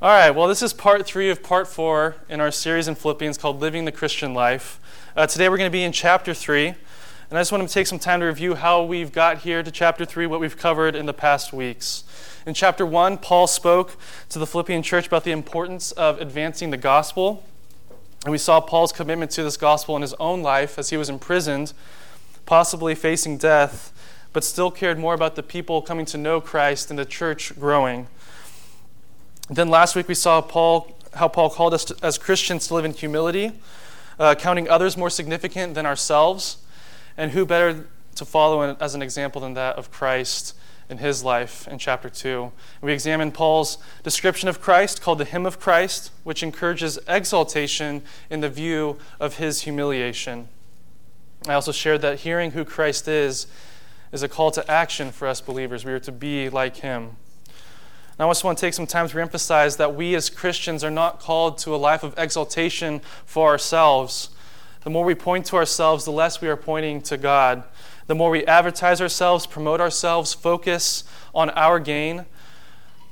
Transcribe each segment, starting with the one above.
All right, well, this is part three of part four in our series in Philippians called Living the Christian Life. Uh, today we're going to be in chapter three, and I just want to take some time to review how we've got here to chapter three, what we've covered in the past weeks. In chapter one, Paul spoke to the Philippian church about the importance of advancing the gospel. And we saw Paul's commitment to this gospel in his own life as he was imprisoned, possibly facing death, but still cared more about the people coming to know Christ and the church growing. Then last week we saw Paul, how Paul called us to, as Christians to live in humility, uh, counting others more significant than ourselves, and who better to follow in, as an example than that of Christ in his life in chapter 2. We examined Paul's description of Christ called the hymn of Christ, which encourages exaltation in the view of his humiliation. I also shared that hearing who Christ is is a call to action for us believers. We are to be like him. And I just want to take some time to reemphasize that we as Christians are not called to a life of exaltation for ourselves. The more we point to ourselves, the less we are pointing to God. The more we advertise ourselves, promote ourselves, focus on our gain,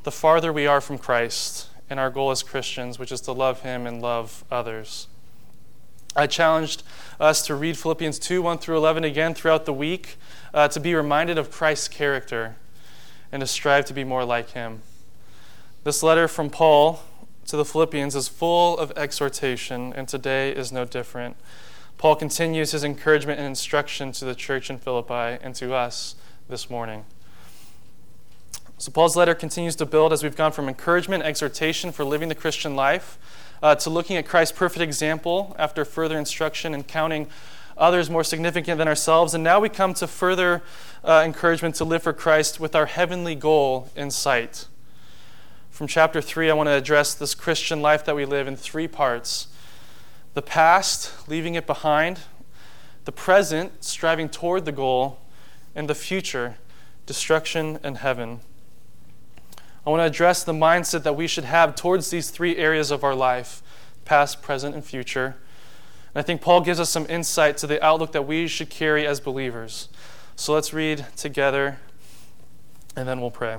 the farther we are from Christ and our goal as Christians, which is to love Him and love others. I challenged us to read Philippians 2 1 through 11 again throughout the week uh, to be reminded of Christ's character and to strive to be more like Him. This letter from Paul to the Philippians is full of exhortation, and today is no different. Paul continues his encouragement and instruction to the church in Philippi and to us this morning. So, Paul's letter continues to build as we've gone from encouragement, exhortation for living the Christian life, uh, to looking at Christ's perfect example after further instruction and counting others more significant than ourselves. And now we come to further uh, encouragement to live for Christ with our heavenly goal in sight from chapter 3, I want to address this Christian life that we live in three parts the past, leaving it behind, the present, striving toward the goal, and the future, destruction and heaven. I want to address the mindset that we should have towards these three areas of our life past, present, and future. And I think Paul gives us some insight to the outlook that we should carry as believers. So let's read together, and then we'll pray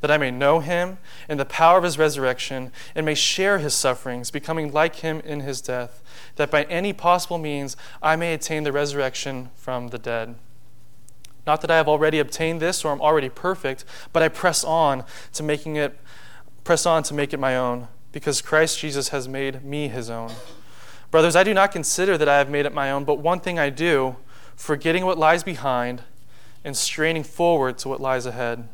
that I may know him in the power of his resurrection and may share his sufferings, becoming like him in his death, that by any possible means I may attain the resurrection from the dead. Not that I have already obtained this or am already perfect, but I press on to making it press on to make it my own, because Christ Jesus has made me his own. Brothers, I do not consider that I have made it my own, but one thing I do, forgetting what lies behind and straining forward to what lies ahead.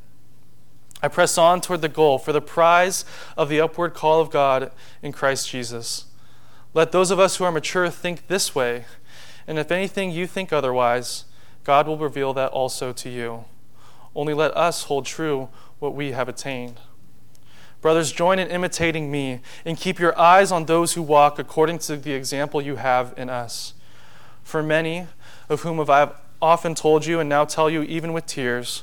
I press on toward the goal for the prize of the upward call of God in Christ Jesus. Let those of us who are mature think this way, and if anything you think otherwise, God will reveal that also to you. Only let us hold true what we have attained. Brothers, join in imitating me and keep your eyes on those who walk according to the example you have in us. For many, of whom I have often told you and now tell you even with tears,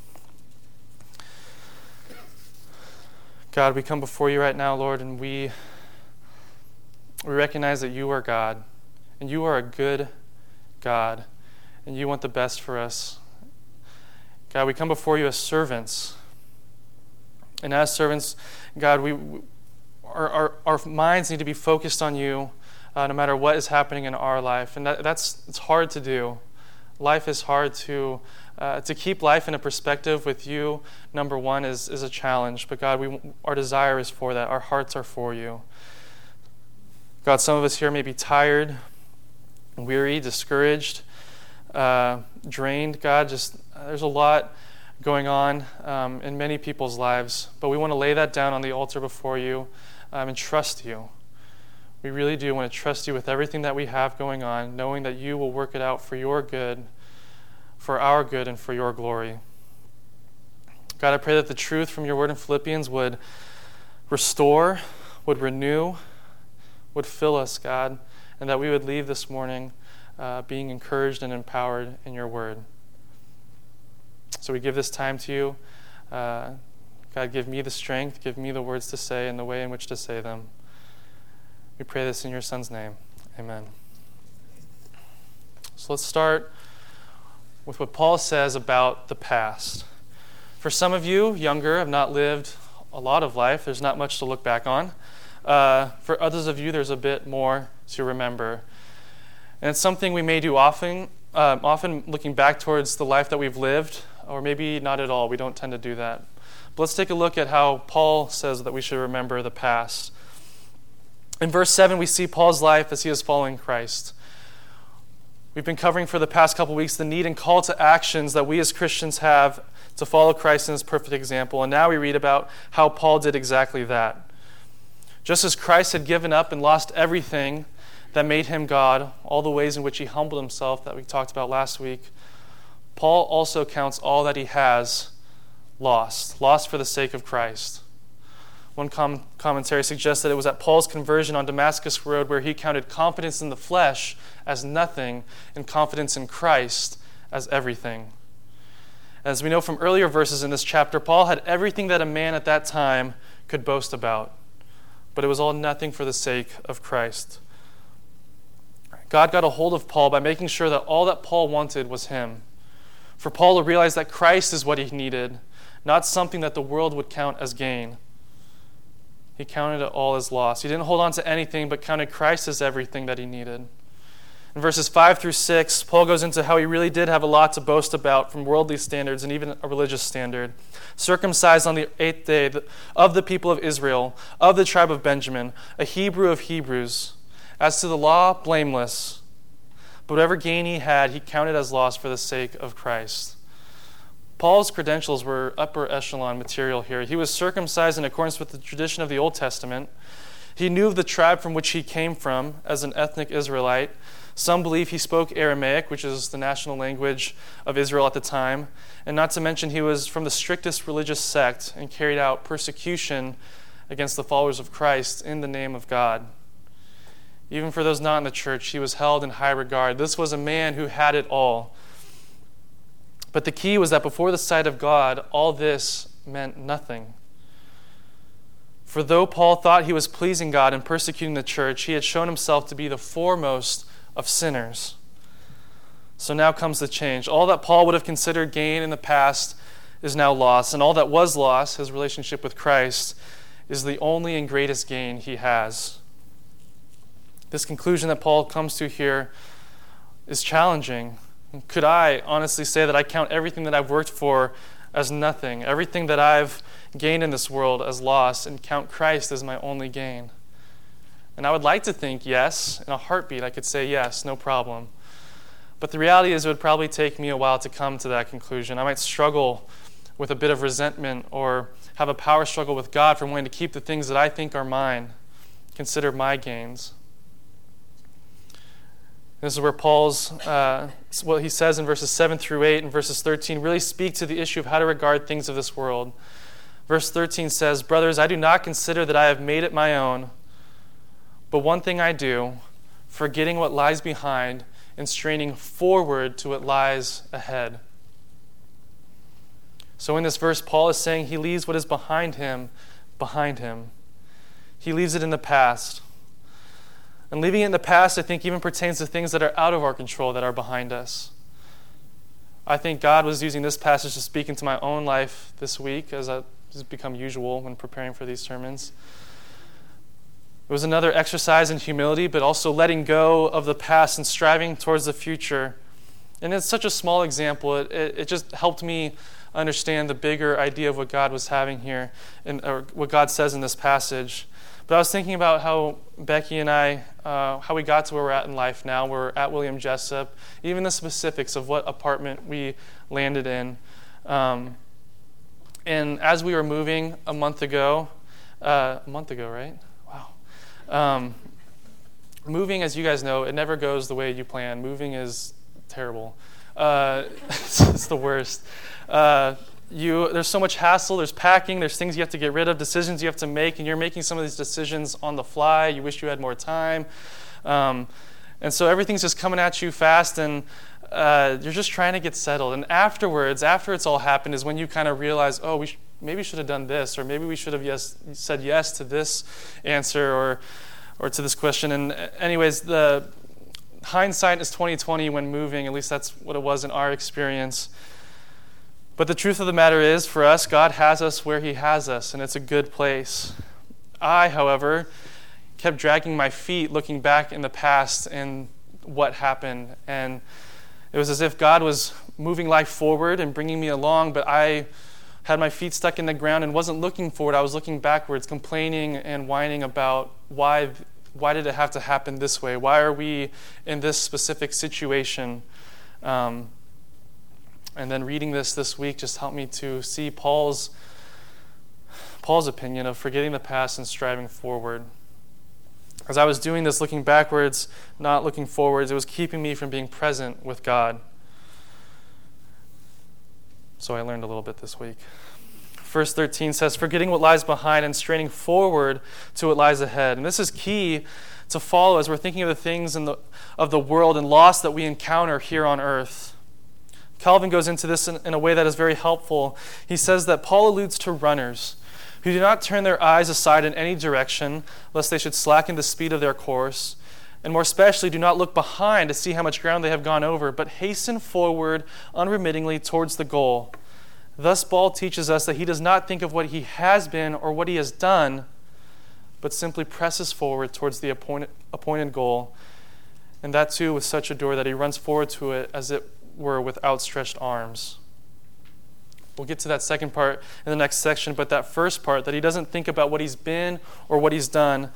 God, we come before you right now, Lord, and we, we recognize that you are God, and you are a good God, and you want the best for us. God, we come before you as servants. And as servants, God, we, our, our, our minds need to be focused on you uh, no matter what is happening in our life. And that, that's it's hard to do. Life is hard to uh, to keep life in a perspective with you, number one, is, is a challenge. But God, we, our desire is for that. Our hearts are for you. God, some of us here may be tired. weary, discouraged, uh, drained. God, just there's a lot going on um, in many people's lives, but we want to lay that down on the altar before you um, and trust you. We really do want to trust you with everything that we have going on, knowing that you will work it out for your good, for our good, and for your glory. God, I pray that the truth from your word in Philippians would restore, would renew, would fill us, God, and that we would leave this morning uh, being encouraged and empowered in your word. So we give this time to you. Uh, God, give me the strength, give me the words to say and the way in which to say them. We pray this in your Son's name. Amen. So let's start with what Paul says about the past. For some of you, younger, have not lived a lot of life. There's not much to look back on. Uh, for others of you, there's a bit more to remember. And it's something we may do often, uh, often looking back towards the life that we've lived, or maybe not at all. We don't tend to do that. But let's take a look at how Paul says that we should remember the past. In verse 7, we see Paul's life as he is following Christ. We've been covering for the past couple weeks the need and call to actions that we as Christians have to follow Christ in his perfect example. And now we read about how Paul did exactly that. Just as Christ had given up and lost everything that made him God, all the ways in which he humbled himself that we talked about last week, Paul also counts all that he has lost, lost for the sake of Christ. One com- commentary suggests that it was at Paul's conversion on Damascus Road where he counted confidence in the flesh as nothing and confidence in Christ as everything. As we know from earlier verses in this chapter, Paul had everything that a man at that time could boast about, but it was all nothing for the sake of Christ. God got a hold of Paul by making sure that all that Paul wanted was him. For Paul to realize that Christ is what he needed, not something that the world would count as gain. He counted it all as loss. He didn't hold on to anything, but counted Christ as everything that he needed. In verses 5 through 6, Paul goes into how he really did have a lot to boast about from worldly standards and even a religious standard. Circumcised on the eighth day of the people of Israel, of the tribe of Benjamin, a Hebrew of Hebrews. As to the law, blameless. But whatever gain he had, he counted as loss for the sake of Christ. Paul's credentials were upper echelon material here. He was circumcised in accordance with the tradition of the Old Testament. He knew of the tribe from which he came from as an ethnic Israelite. Some believe he spoke Aramaic, which is the national language of Israel at the time. And not to mention, he was from the strictest religious sect and carried out persecution against the followers of Christ in the name of God. Even for those not in the church, he was held in high regard. This was a man who had it all. But the key was that before the sight of God, all this meant nothing. For though Paul thought he was pleasing God and persecuting the church, he had shown himself to be the foremost of sinners. So now comes the change. All that Paul would have considered gain in the past is now lost, and all that was lost, his relationship with Christ, is the only and greatest gain he has. This conclusion that Paul comes to here is challenging. Could I honestly say that I count everything that I've worked for as nothing, everything that I've gained in this world as loss, and count Christ as my only gain? And I would like to think yes, in a heartbeat, I could say yes, no problem. But the reality is, it would probably take me a while to come to that conclusion. I might struggle with a bit of resentment or have a power struggle with God for wanting to keep the things that I think are mine, consider my gains. This is where Paul's, uh, what he says in verses 7 through 8 and verses 13 really speak to the issue of how to regard things of this world. Verse 13 says, Brothers, I do not consider that I have made it my own but one thing I do, forgetting what lies behind and straining forward to what lies ahead. So in this verse, Paul is saying he leaves what is behind him behind him. He leaves it in the past. And leaving it in the past, I think, even pertains to things that are out of our control that are behind us. I think God was using this passage to speak into my own life this week, as has become usual when preparing for these sermons. It was another exercise in humility, but also letting go of the past and striving towards the future. And it's such a small example. It, it, it just helped me understand the bigger idea of what God was having here and or what God says in this passage. But I was thinking about how Becky and I, uh, how we got to where we're at in life now. We're at William Jessup, even the specifics of what apartment we landed in. Um, and as we were moving a month ago, uh, a month ago, right? Wow. Um, moving, as you guys know, it never goes the way you plan. Moving is terrible. Uh, it's, the worst. Uh, you, there's so much hassle, there's packing, there's things you have to get rid of, decisions you have to make, and you're making some of these decisions on the fly. You wish you had more time. Um, and so everything's just coming at you fast, and uh, you're just trying to get settled. And afterwards, after it's all happened, is when you kind of realize, oh, we sh- maybe should have done this, or maybe we should have yes, said yes to this answer, or, or to this question. And uh, anyways, the hindsight is 2020 when moving. At least that's what it was in our experience. But the truth of the matter is, for us, God has us where He has us, and it's a good place. I, however, kept dragging my feet looking back in the past and what happened. And it was as if God was moving life forward and bringing me along, but I had my feet stuck in the ground and wasn't looking forward. I was looking backwards, complaining and whining about why, why did it have to happen this way? Why are we in this specific situation? Um, and then reading this this week just helped me to see Paul's Paul's opinion of forgetting the past and striving forward. As I was doing this, looking backwards, not looking forwards, it was keeping me from being present with God. So I learned a little bit this week. Verse 13 says, Forgetting what lies behind and straining forward to what lies ahead. And this is key to follow as we're thinking of the things in the, of the world and loss that we encounter here on earth. Calvin goes into this in, in, a way that is very helpful. He says that Paul alludes to runners who do not turn their eyes aside in any direction, lest they should slacken the speed of their course, and more especially do not look behind to see how much ground they have gone over, but hasten forward unremittingly towards the goal. Thus, Paul teaches us that he does not think of what he has been or what he has done, but simply presses forward towards the appointed, appointed goal, and that too with such a door that he runs forward to it as it were with outstretched arms. We'll get to that second part in the next section, but that first part, that he doesn't think about what he's been or what he's done,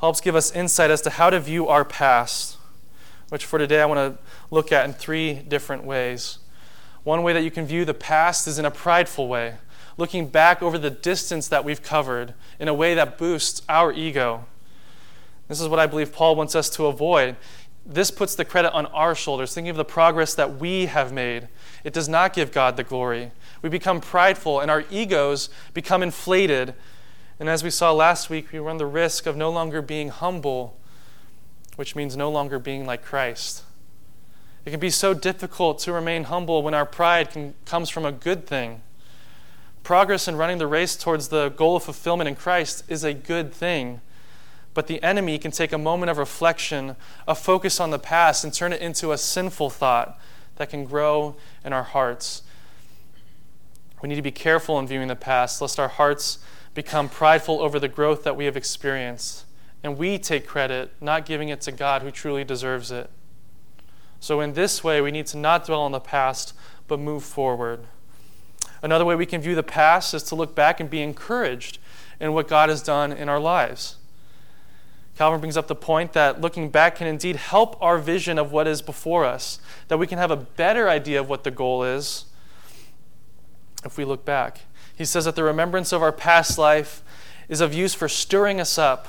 helps give us insight as to how to view our past, which for today I want to look at in three different ways. One way that you can view the past is in a prideful way, looking back over the distance that we've covered in a way that boosts our ego. This is what I believe Paul wants us to avoid this puts the credit on our shoulders, thinking of the progress that we have made. It does not give God the glory. We become prideful and our egos become inflated. And as we saw last week, we run the risk of no longer being humble, which means no longer being like Christ. It can be so difficult to remain humble when our pride can, comes from a good thing. Progress in running the race towards the goal of fulfillment in Christ is a good thing. But the enemy can take a moment of reflection, a focus on the past, and turn it into a sinful thought that can grow in our hearts. We need to be careful in viewing the past, lest our hearts become prideful over the growth that we have experienced. And we take credit, not giving it to God who truly deserves it. So, in this way, we need to not dwell on the past, but move forward. Another way we can view the past is to look back and be encouraged in what God has done in our lives. Calvin brings up the point that looking back can indeed help our vision of what is before us, that we can have a better idea of what the goal is if we look back. He says that the remembrance of our past life is of use for stirring us up,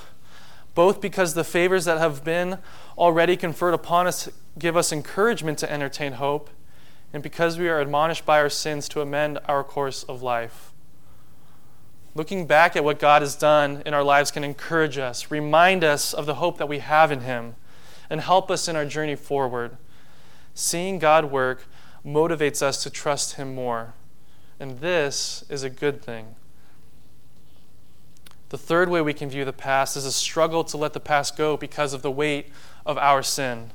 both because the favors that have been already conferred upon us give us encouragement to entertain hope, and because we are admonished by our sins to amend our course of life. Looking back at what God has done in our lives can encourage us, remind us of the hope that we have in Him, and help us in our journey forward. Seeing God work motivates us to trust Him more. And this is a good thing. The third way we can view the past is a struggle to let the past go because of the weight of our sin.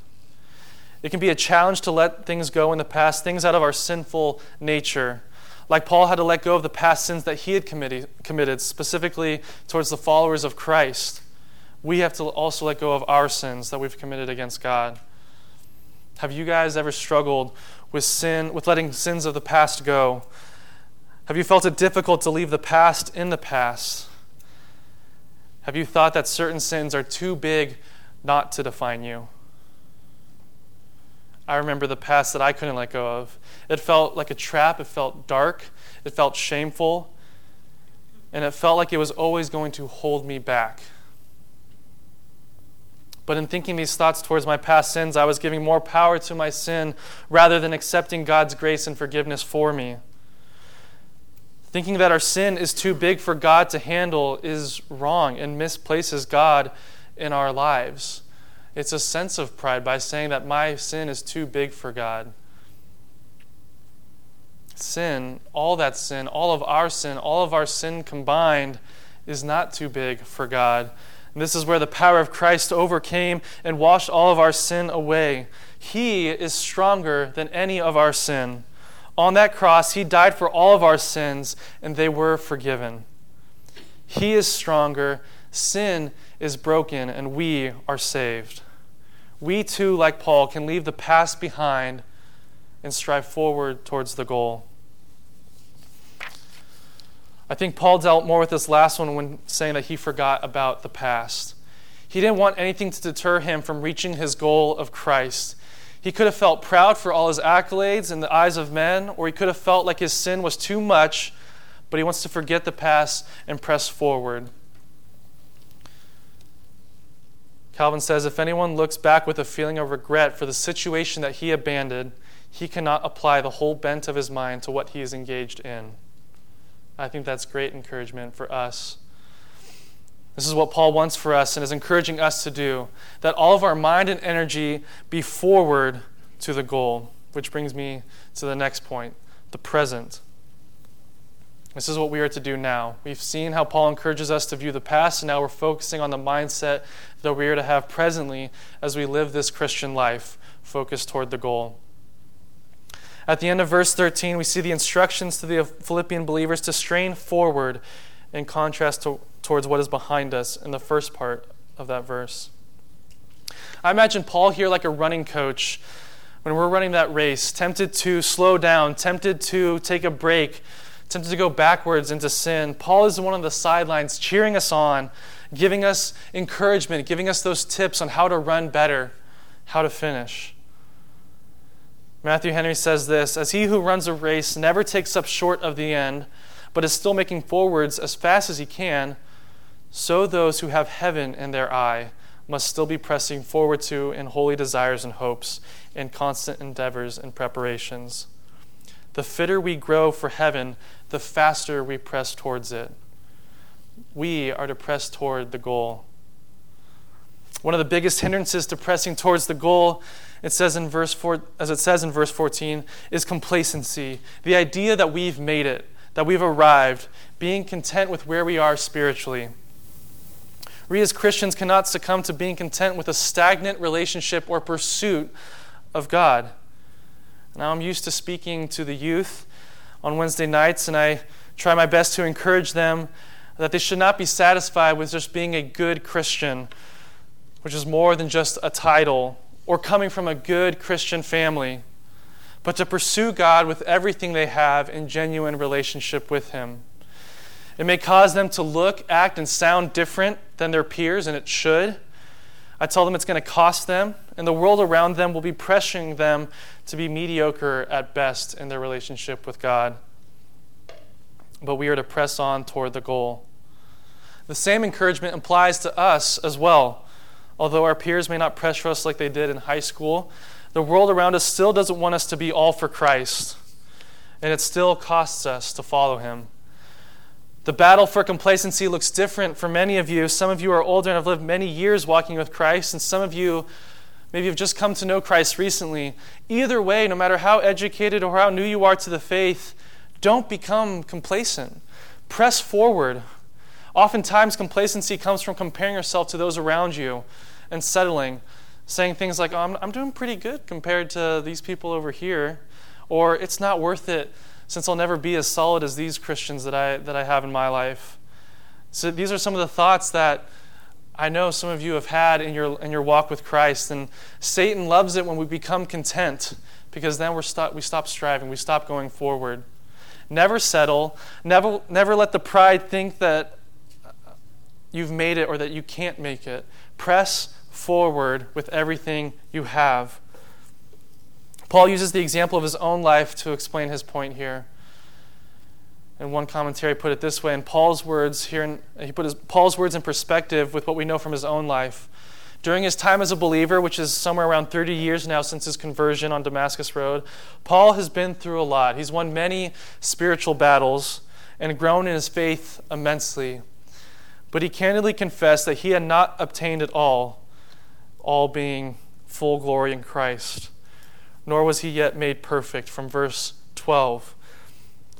It can be a challenge to let things go in the past, things out of our sinful nature. Like Paul had to let go of the past sins that he had committed, specifically towards the followers of Christ, we have to also let go of our sins that we've committed against God. Have you guys ever struggled with sin, with letting sins of the past go? Have you felt it difficult to leave the past in the past? Have you thought that certain sins are too big not to define you? I remember the past that I couldn't let go of. It felt like a trap, it felt dark, it felt shameful, and it felt like it was always going to hold me back. But in thinking these thoughts towards my past sins, I was giving more power to my sin rather than accepting God's grace and forgiveness for me. Thinking that our sin is too big for God to handle is wrong and misplaces God in our lives. It's a sense of pride by saying that my sin is too big for God. Sin, all that sin, all of our sin, all of our sin combined, is not too big for God. And this is where the power of Christ overcame and washed all of our sin away. He is stronger than any of our sin. On that cross, He died for all of our sins, and they were forgiven. He is stronger, sin is broken, and we are saved. We too, like Paul, can leave the past behind and strive forward towards the goal. I think Paul dealt more with this last one when saying that he forgot about the past. He didn't want anything to deter him from reaching his goal of Christ. He could have felt proud for all his accolades in the eyes of men, or he could have felt like his sin was too much, but he wants to forget the past and press forward. Calvin says if anyone looks back with a feeling of regret for the situation that he abandoned, he cannot apply the whole bent of his mind to what he is engaged in. I think that's great encouragement for us this is what Paul wants for us and is encouraging us to do that all of our mind and energy be forward to the goal, which brings me to the next point the present. This is what we are to do now. We've seen how Paul encourages us to view the past, and now we're focusing on the mindset that we are to have presently as we live this Christian life, focused toward the goal. At the end of verse 13, we see the instructions to the Philippian believers to strain forward in contrast to, towards what is behind us in the first part of that verse. I imagine Paul here like a running coach when we're running that race, tempted to slow down, tempted to take a break, tempted to go backwards into sin. Paul is one of the sidelines cheering us on, giving us encouragement, giving us those tips on how to run better, how to finish. Matthew Henry says this As he who runs a race never takes up short of the end, but is still making forwards as fast as he can, so those who have heaven in their eye must still be pressing forward to in holy desires and hopes, in constant endeavors and preparations. The fitter we grow for heaven, the faster we press towards it. We are to press toward the goal. One of the biggest hindrances to pressing towards the goal, it says in verse four, as it says in verse 14, is complacency. The idea that we've made it, that we've arrived, being content with where we are spiritually. We as Christians cannot succumb to being content with a stagnant relationship or pursuit of God. Now, I'm used to speaking to the youth on Wednesday nights, and I try my best to encourage them that they should not be satisfied with just being a good Christian, which is more than just a title, or coming from a good Christian family but to pursue God with everything they have in genuine relationship with Him. It may cause them to look, act, and sound different than their peers, and it should. I tell them it's going to cost them, and the world around them will be pressuring them to be mediocre at best in their relationship with God. But we are to press on toward the goal. The same encouragement applies to us as well. Although our peers may not pressure us like they did in high school, the world around us still doesn't want us to be all for Christ, and it still costs us to follow Him. The battle for complacency looks different for many of you. Some of you are older and have lived many years walking with Christ, and some of you maybe have just come to know Christ recently. Either way, no matter how educated or how new you are to the faith, don't become complacent. Press forward. Oftentimes, complacency comes from comparing yourself to those around you and settling saying things like, oh, I'm, I'm doing pretty good compared to these people over here, or it's not worth it since I'll never be as solid as these Christians that I, that I have in my life. So these are some of the thoughts that I know some of you have had in your, in your walk with Christ. And Satan loves it when we become content because then we're stop, we stop striving, we stop going forward. Never settle. Never, never let the pride think that you've made it or that you can't make it. Press forward with everything you have. Paul uses the example of his own life to explain his point here. And one commentary put it this way in Paul's words here in, he put his, Paul's words in perspective with what we know from his own life. During his time as a believer, which is somewhere around 30 years now since his conversion on Damascus Road, Paul has been through a lot. He's won many spiritual battles and grown in his faith immensely. But he candidly confessed that he had not obtained it all, all being full glory in Christ, nor was he yet made perfect, from verse 12.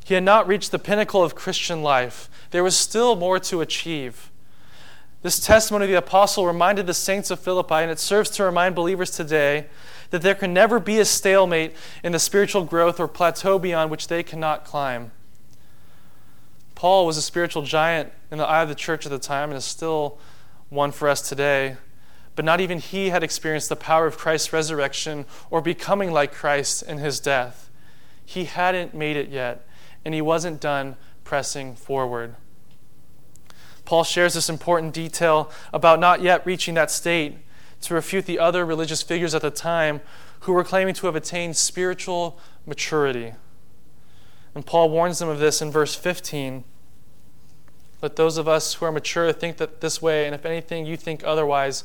He had not reached the pinnacle of Christian life. There was still more to achieve. This testimony of the apostle reminded the saints of Philippi, and it serves to remind believers today that there can never be a stalemate in the spiritual growth or plateau beyond which they cannot climb. Paul was a spiritual giant in the eye of the church at the time and is still one for us today. But not even he had experienced the power of Christ's resurrection or becoming like Christ in his death. He hadn't made it yet and he wasn't done pressing forward. Paul shares this important detail about not yet reaching that state to refute the other religious figures at the time who were claiming to have attained spiritual maturity. And Paul warns them of this in verse 15. Let those of us who are mature think that this way, and if anything you think otherwise,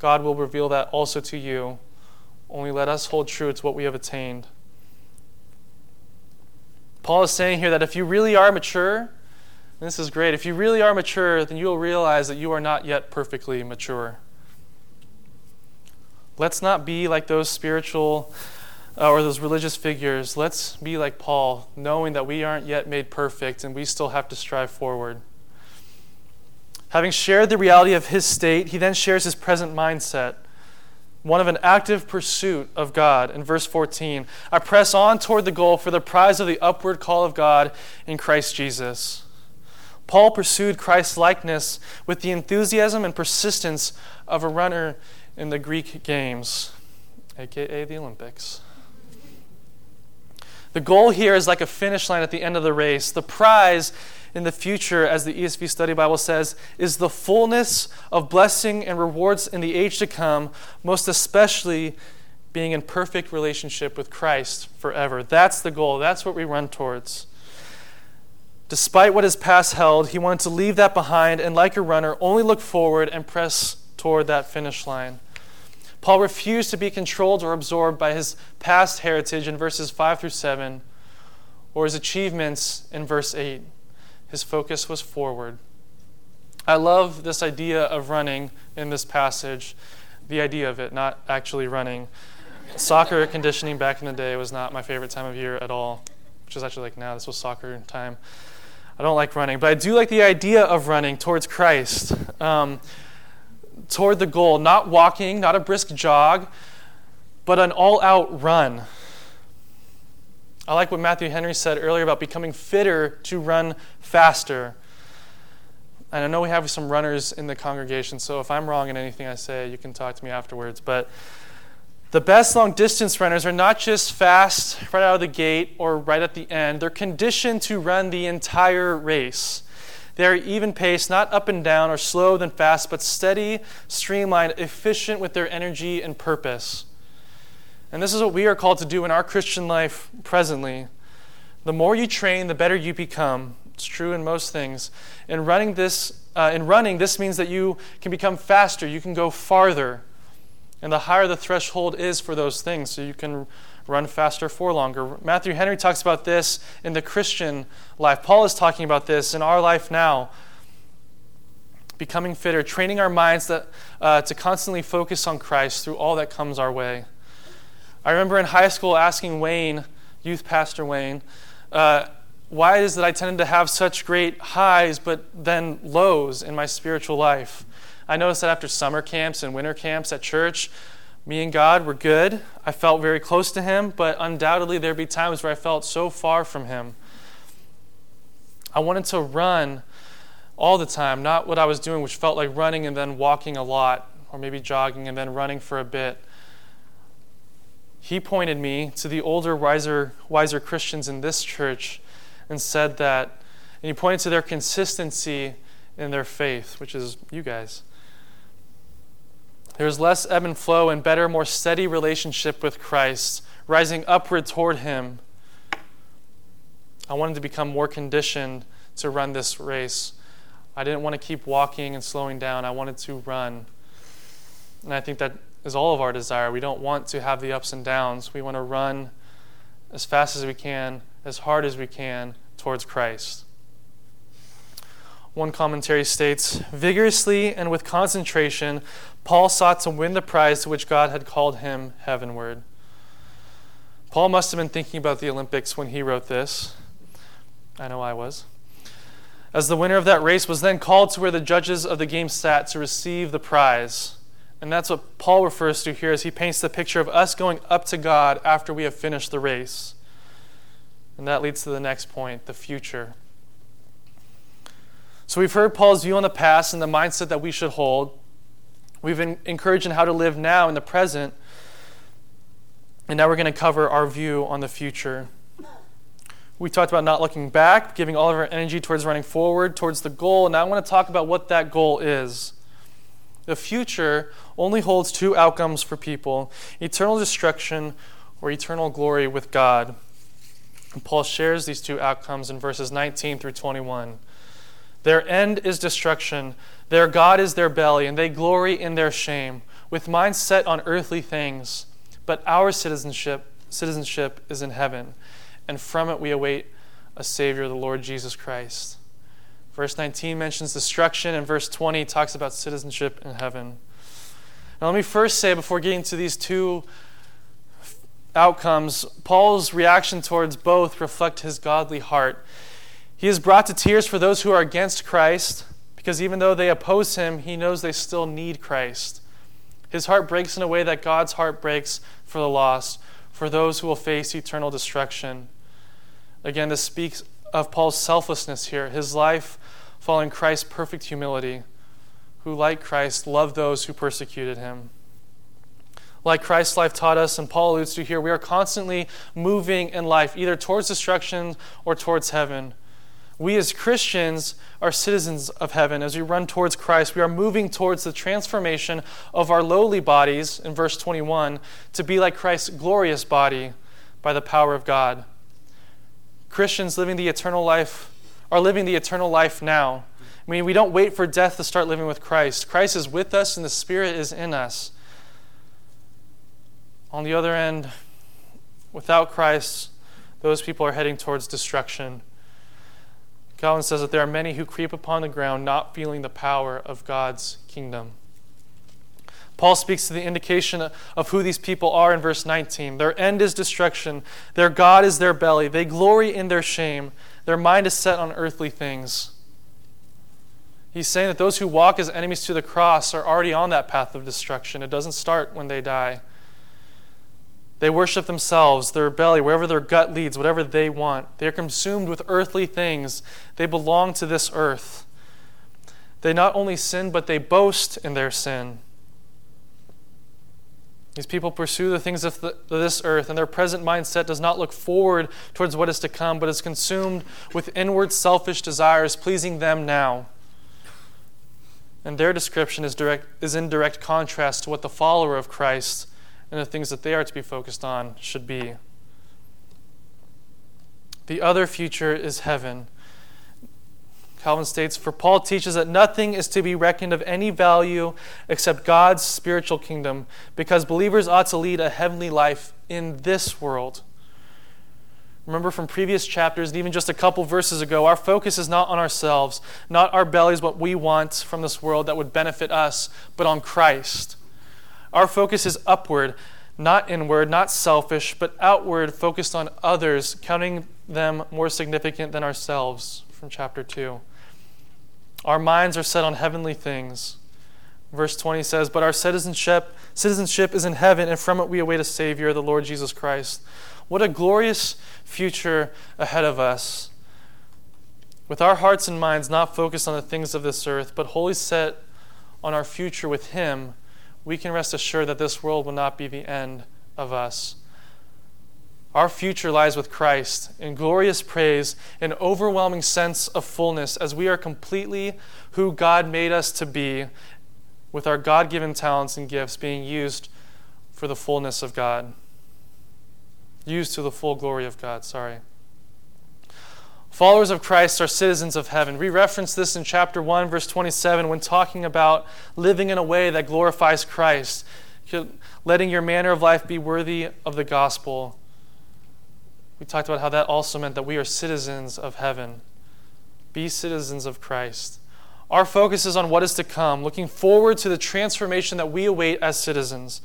God will reveal that also to you. Only let us hold true to what we have attained. Paul is saying here that if you really are mature, this is great, if you really are mature, then you'll realize that you are not yet perfectly mature. Let's not be like those spiritual uh, or those religious figures. Let's be like Paul, knowing that we aren't yet made perfect and we still have to strive forward. Having shared the reality of his state, he then shares his present mindset one of an active pursuit of God. In verse 14, I press on toward the goal for the prize of the upward call of God in Christ Jesus. Paul pursued Christ's likeness with the enthusiasm and persistence of a runner in the Greek games, aka the Olympics. The goal here is like a finish line at the end of the race. The prize in the future, as the ESV Study Bible says, is the fullness of blessing and rewards in the age to come, most especially being in perfect relationship with Christ forever. That's the goal. That's what we run towards. Despite what his past held, he wanted to leave that behind and, like a runner, only look forward and press toward that finish line. Paul refused to be controlled or absorbed by his past heritage in verses 5 through 7 or his achievements in verse 8. His focus was forward. I love this idea of running in this passage, the idea of it, not actually running. Soccer conditioning back in the day was not my favorite time of year at all, which is actually like now, this was soccer time. I don't like running, but I do like the idea of running towards Christ, um, toward the goal, not walking, not a brisk jog, but an all out run. I like what Matthew Henry said earlier about becoming fitter to run faster. And I know we have some runners in the congregation, so if I'm wrong in anything I say, you can talk to me afterwards. But the best long distance runners are not just fast right out of the gate or right at the end, they're conditioned to run the entire race. They are even paced, not up and down or slow than fast, but steady, streamlined, efficient with their energy and purpose. And this is what we are called to do in our Christian life presently. The more you train, the better you become. It's true in most things. In running this, uh, in running, this means that you can become faster. You can go farther, and the higher the threshold is for those things, so you can run faster for longer. Matthew Henry talks about this in the Christian life. Paul is talking about this in our life now. Becoming fitter, training our minds that, uh, to constantly focus on Christ through all that comes our way. I remember in high school asking Wayne, youth pastor Wayne, uh, why it is that I tended to have such great highs but then lows in my spiritual life. I noticed that after summer camps and winter camps at church, me and God were good. I felt very close to Him, but undoubtedly there'd be times where I felt so far from Him. I wanted to run all the time, not what I was doing, which felt like running and then walking a lot, or maybe jogging and then running for a bit he pointed me to the older, wiser, wiser Christians in this church and said that, and he pointed to their consistency in their faith, which is you guys. There's less ebb and flow and better, more steady relationship with Christ, rising upward toward Him. I wanted to become more conditioned to run this race. I didn't want to keep walking and slowing down. I wanted to run. And I think that is all of our desire. We don't want to have the ups and downs. We want to run as fast as we can, as hard as we can towards Christ. One commentary states Vigorously and with concentration, Paul sought to win the prize to which God had called him heavenward. Paul must have been thinking about the Olympics when he wrote this. I know I was. As the winner of that race was then called to where the judges of the game sat to receive the prize. And that's what Paul refers to here as he paints the picture of us going up to God after we have finished the race. And that leads to the next point the future. So we've heard Paul's view on the past and the mindset that we should hold. We've been encouraging how to live now in the present. And now we're going to cover our view on the future. We talked about not looking back, giving all of our energy towards running forward, towards the goal. And now I want to talk about what that goal is. The future only holds two outcomes for people eternal destruction or eternal glory with God. And Paul shares these two outcomes in verses 19 through 21. Their end is destruction, their God is their belly, and they glory in their shame, with minds set on earthly things. But our citizenship, citizenship is in heaven, and from it we await a Savior, the Lord Jesus Christ. Verse 19 mentions destruction, and verse 20 talks about citizenship in heaven. Now, let me first say, before getting to these two outcomes, Paul's reaction towards both reflect his godly heart. He is brought to tears for those who are against Christ, because even though they oppose him, he knows they still need Christ. His heart breaks in a way that God's heart breaks for the lost, for those who will face eternal destruction. Again, this speaks of Paul's selflessness here, his life following Christ's perfect humility, who, like Christ, loved those who persecuted him. Like Christ's life taught us, and Paul alludes to here, we are constantly moving in life, either towards destruction or towards heaven. We as Christians are citizens of heaven. As we run towards Christ, we are moving towards the transformation of our lowly bodies, in verse 21, to be like Christ's glorious body by the power of God. Christians living the eternal life are living the eternal life now. I mean, we don't wait for death to start living with Christ. Christ is with us and the Spirit is in us. On the other end, without Christ, those people are heading towards destruction. Calvin says that there are many who creep upon the ground not feeling the power of God's kingdom. Paul speaks to the indication of who these people are in verse 19. Their end is destruction, their God is their belly. They glory in their shame, their mind is set on earthly things. He's saying that those who walk as enemies to the cross are already on that path of destruction. It doesn't start when they die. They worship themselves, their belly, wherever their gut leads, whatever they want. They are consumed with earthly things. They belong to this earth. They not only sin, but they boast in their sin. These people pursue the things of the, this earth, and their present mindset does not look forward towards what is to come, but is consumed with inward selfish desires pleasing them now. And their description is, direct, is in direct contrast to what the follower of Christ and the things that they are to be focused on should be. The other future is heaven Calvin states For Paul teaches that nothing is to be reckoned of any value except God's spiritual kingdom, because believers ought to lead a heavenly life in this world. Remember from previous chapters, and even just a couple verses ago, our focus is not on ourselves, not our bellies, what we want from this world that would benefit us, but on Christ. Our focus is upward, not inward, not selfish, but outward, focused on others, counting them more significant than ourselves from chapter 2. Our minds are set on heavenly things. Verse 20 says, But our citizenship, citizenship is in heaven, and from it we await a Savior, the Lord Jesus Christ. What a glorious future ahead of us. With our hearts and minds not focused on the things of this earth, but wholly set on our future with Him, we can rest assured that this world will not be the end of us. Our future lies with Christ in glorious praise, an overwhelming sense of fullness as we are completely who God made us to be, with our God given talents and gifts being used for the fullness of God. Used to the full glory of God, sorry. Followers of Christ are citizens of heaven. We reference this in chapter 1, verse 27, when talking about living in a way that glorifies Christ, letting your manner of life be worthy of the gospel. We talked about how that also meant that we are citizens of heaven. Be citizens of Christ. Our focus is on what is to come, looking forward to the transformation that we await as citizens.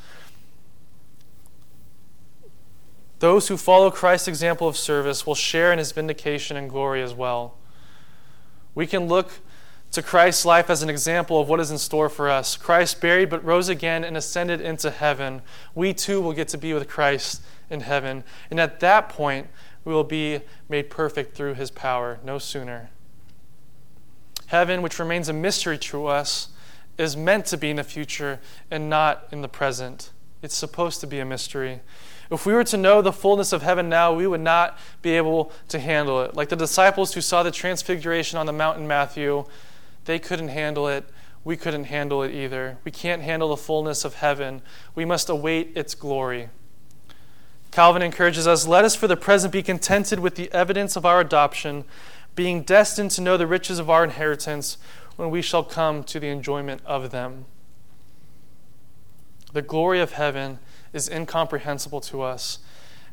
Those who follow Christ's example of service will share in his vindication and glory as well. We can look to Christ's life as an example of what is in store for us. Christ buried but rose again and ascended into heaven. We too will get to be with Christ in heaven. And at that point, we will be made perfect through his power, no sooner. Heaven, which remains a mystery to us, is meant to be in the future and not in the present. It's supposed to be a mystery. If we were to know the fullness of heaven now, we would not be able to handle it. Like the disciples who saw the transfiguration on the mountain, Matthew, they couldn't handle it. We couldn't handle it either. We can't handle the fullness of heaven. We must await its glory. Calvin encourages us let us for the present be contented with the evidence of our adoption, being destined to know the riches of our inheritance when we shall come to the enjoyment of them. The glory of heaven is incomprehensible to us,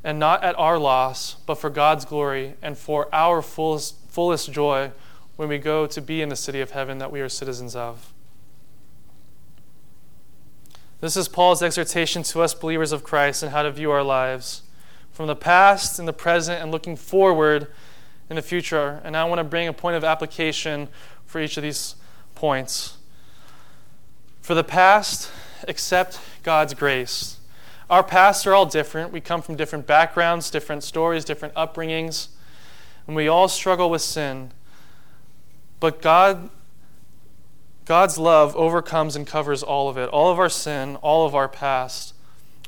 and not at our loss, but for God's glory and for our fullest, fullest joy when we go to be in the city of heaven that we are citizens of. This is Paul's exhortation to us believers of Christ and how to view our lives from the past and the present and looking forward in the future. And I want to bring a point of application for each of these points. For the past, accept God's grace. Our pasts are all different. We come from different backgrounds, different stories, different upbringings, and we all struggle with sin. But God God's love overcomes and covers all of it, all of our sin, all of our past.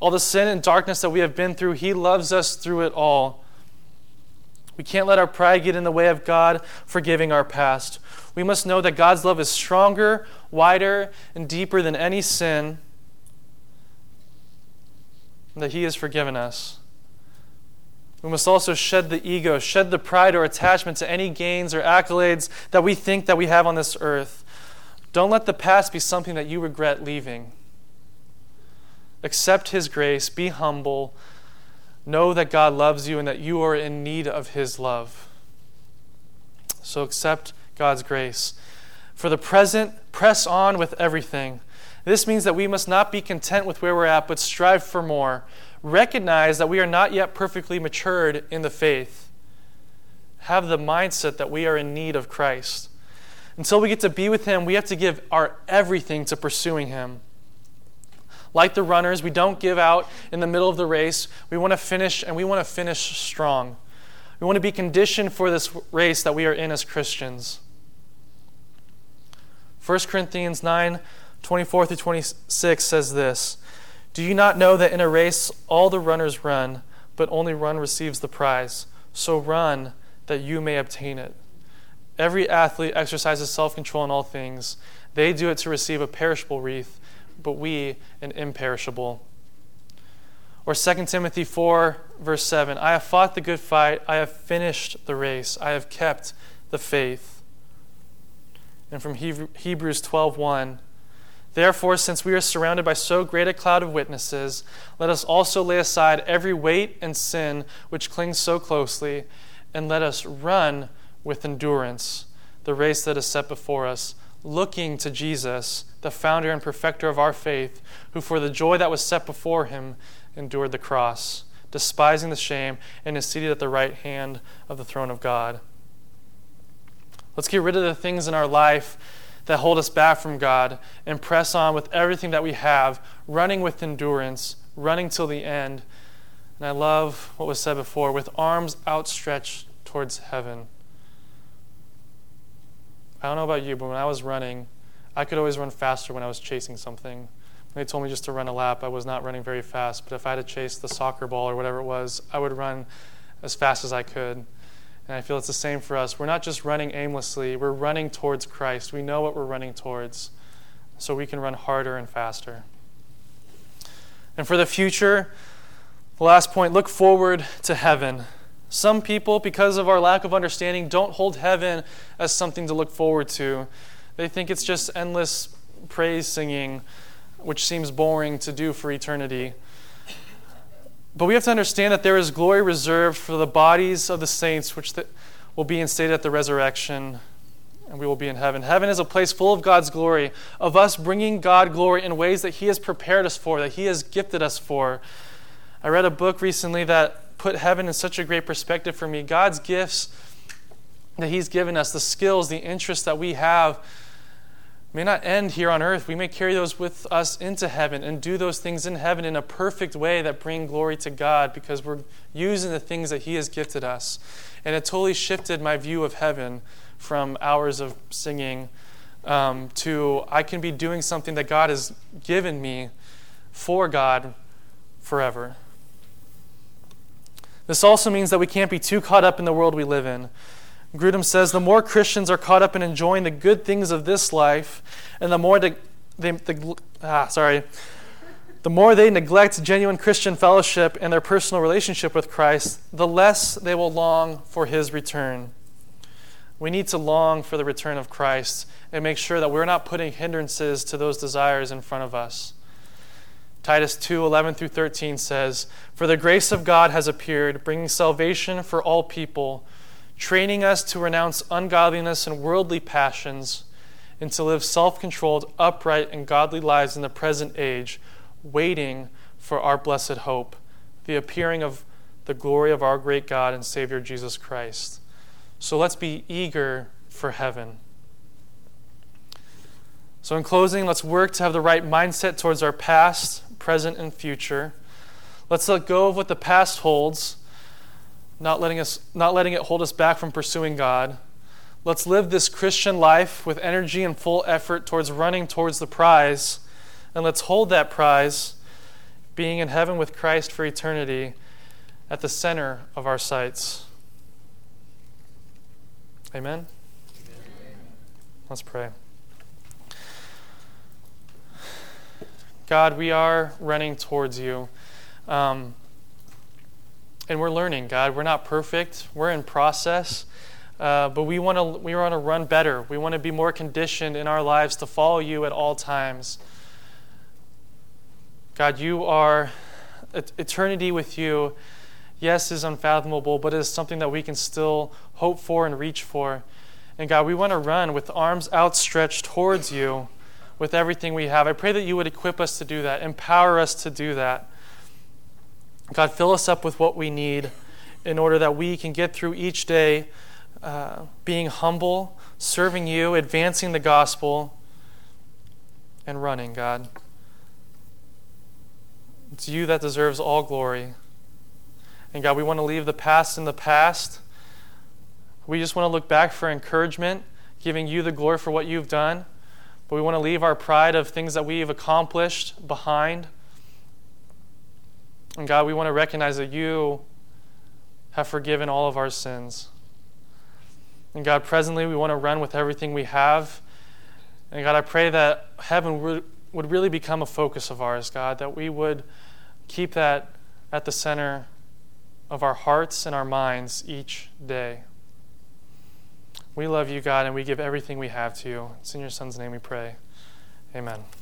All the sin and darkness that we have been through, He loves us through it all. We can't let our pride get in the way of God forgiving our past. We must know that God's love is stronger, wider, and deeper than any sin that He has forgiven us. We must also shed the ego, shed the pride or attachment to any gains or accolades that we think that we have on this earth. Don't let the past be something that you regret leaving. Accept His grace, be humble, know that God loves you and that you are in need of His love. So accept God's grace. For the present, press on with everything. This means that we must not be content with where we're at, but strive for more. Recognize that we are not yet perfectly matured in the faith. Have the mindset that we are in need of Christ. Until we get to be with Him, we have to give our everything to pursuing Him. Like the runners, we don't give out in the middle of the race. We want to finish, and we want to finish strong. We want to be conditioned for this race that we are in as Christians. 1 Corinthians 9 24 through 26 says this Do you not know that in a race all the runners run, but only one receives the prize? So run that you may obtain it. Every athlete exercises self control in all things. They do it to receive a perishable wreath, but we an imperishable. Or 2 Timothy 4, verse 7 I have fought the good fight, I have finished the race, I have kept the faith. And from Hebrews 12, 1, Therefore, since we are surrounded by so great a cloud of witnesses, let us also lay aside every weight and sin which clings so closely, and let us run with endurance the race that is set before us, looking to Jesus, the founder and perfecter of our faith, who for the joy that was set before him endured the cross, despising the shame, and is seated at the right hand of the throne of God. Let's get rid of the things in our life that hold us back from God and press on with everything that we have, running with endurance, running till the end. And I love what was said before with arms outstretched towards heaven. I don't know about you, but when I was running, I could always run faster when I was chasing something. They told me just to run a lap. I was not running very fast, but if I had to chase the soccer ball or whatever it was, I would run as fast as I could. And I feel it's the same for us. We're not just running aimlessly, we're running towards Christ. We know what we're running towards, so we can run harder and faster. And for the future, the last point look forward to heaven. Some people, because of our lack of understanding, don't hold heaven as something to look forward to. They think it's just endless praise singing, which seems boring to do for eternity. But we have to understand that there is glory reserved for the bodies of the saints, which will be instated at the resurrection, and we will be in heaven. Heaven is a place full of God's glory, of us bringing God glory in ways that He has prepared us for, that He has gifted us for. I read a book recently that put heaven in such a great perspective for me. God's gifts that He's given us, the skills, the interests that we have, may not end here on earth. We may carry those with us into heaven and do those things in heaven in a perfect way that bring glory to God because we're using the things that He has gifted us. And it totally shifted my view of heaven from hours of singing um, to I can be doing something that God has given me for God forever. This also means that we can't be too caught up in the world we live in. Grudem says the more Christians are caught up in enjoying the good things of this life, and the more they, they ah, sorry, the more they neglect genuine Christian fellowship and their personal relationship with Christ, the less they will long for His return. We need to long for the return of Christ and make sure that we're not putting hindrances to those desires in front of us. Titus 2 11 through 13 says, For the grace of God has appeared, bringing salvation for all people training us to renounce ungodliness and worldly passions, and to live self controlled, upright, and godly lives in the present age, waiting for our blessed hope, the appearing of the glory of our great God and Savior Jesus Christ. So let's be eager for heaven. So, in closing, let's work to have the right mindset towards our past, present, and future. Let's let go of what the past holds not letting, us, not letting it hold us back from pursuing God. Let's live this Christian life with energy and full effort towards running towards the prize. And let's hold that prize, being in heaven with Christ for eternity, at the center of our sights. Amen? Amen. Let's pray. God, we are running towards you. Um, and we're learning, God. We're not perfect. We're in process. Uh, but we want to we want to run better. We want to be more conditioned in our lives to follow you at all times. God, you are eternity with you. Yes, is unfathomable, but it is something that we can still hope for and reach for. And God, we want to run with arms outstretched towards you with everything we have. I pray that you would equip us to do that, empower us to do that. God, fill us up with what we need in order that we can get through each day uh, being humble, serving you, advancing the gospel, and running, God. It's you that deserves all glory. And God, we want to leave the past in the past. We just want to look back for encouragement, giving you the glory for what you've done. But we want to leave our pride of things that we've accomplished behind. And God, we want to recognize that you have forgiven all of our sins. And God, presently, we want to run with everything we have. And God, I pray that heaven would, really become a focus of ours, God, that we would keep that at the center of our hearts and our minds each day. We love you, God, and we give everything we have to you. It's in your Son's name we pray. Amen.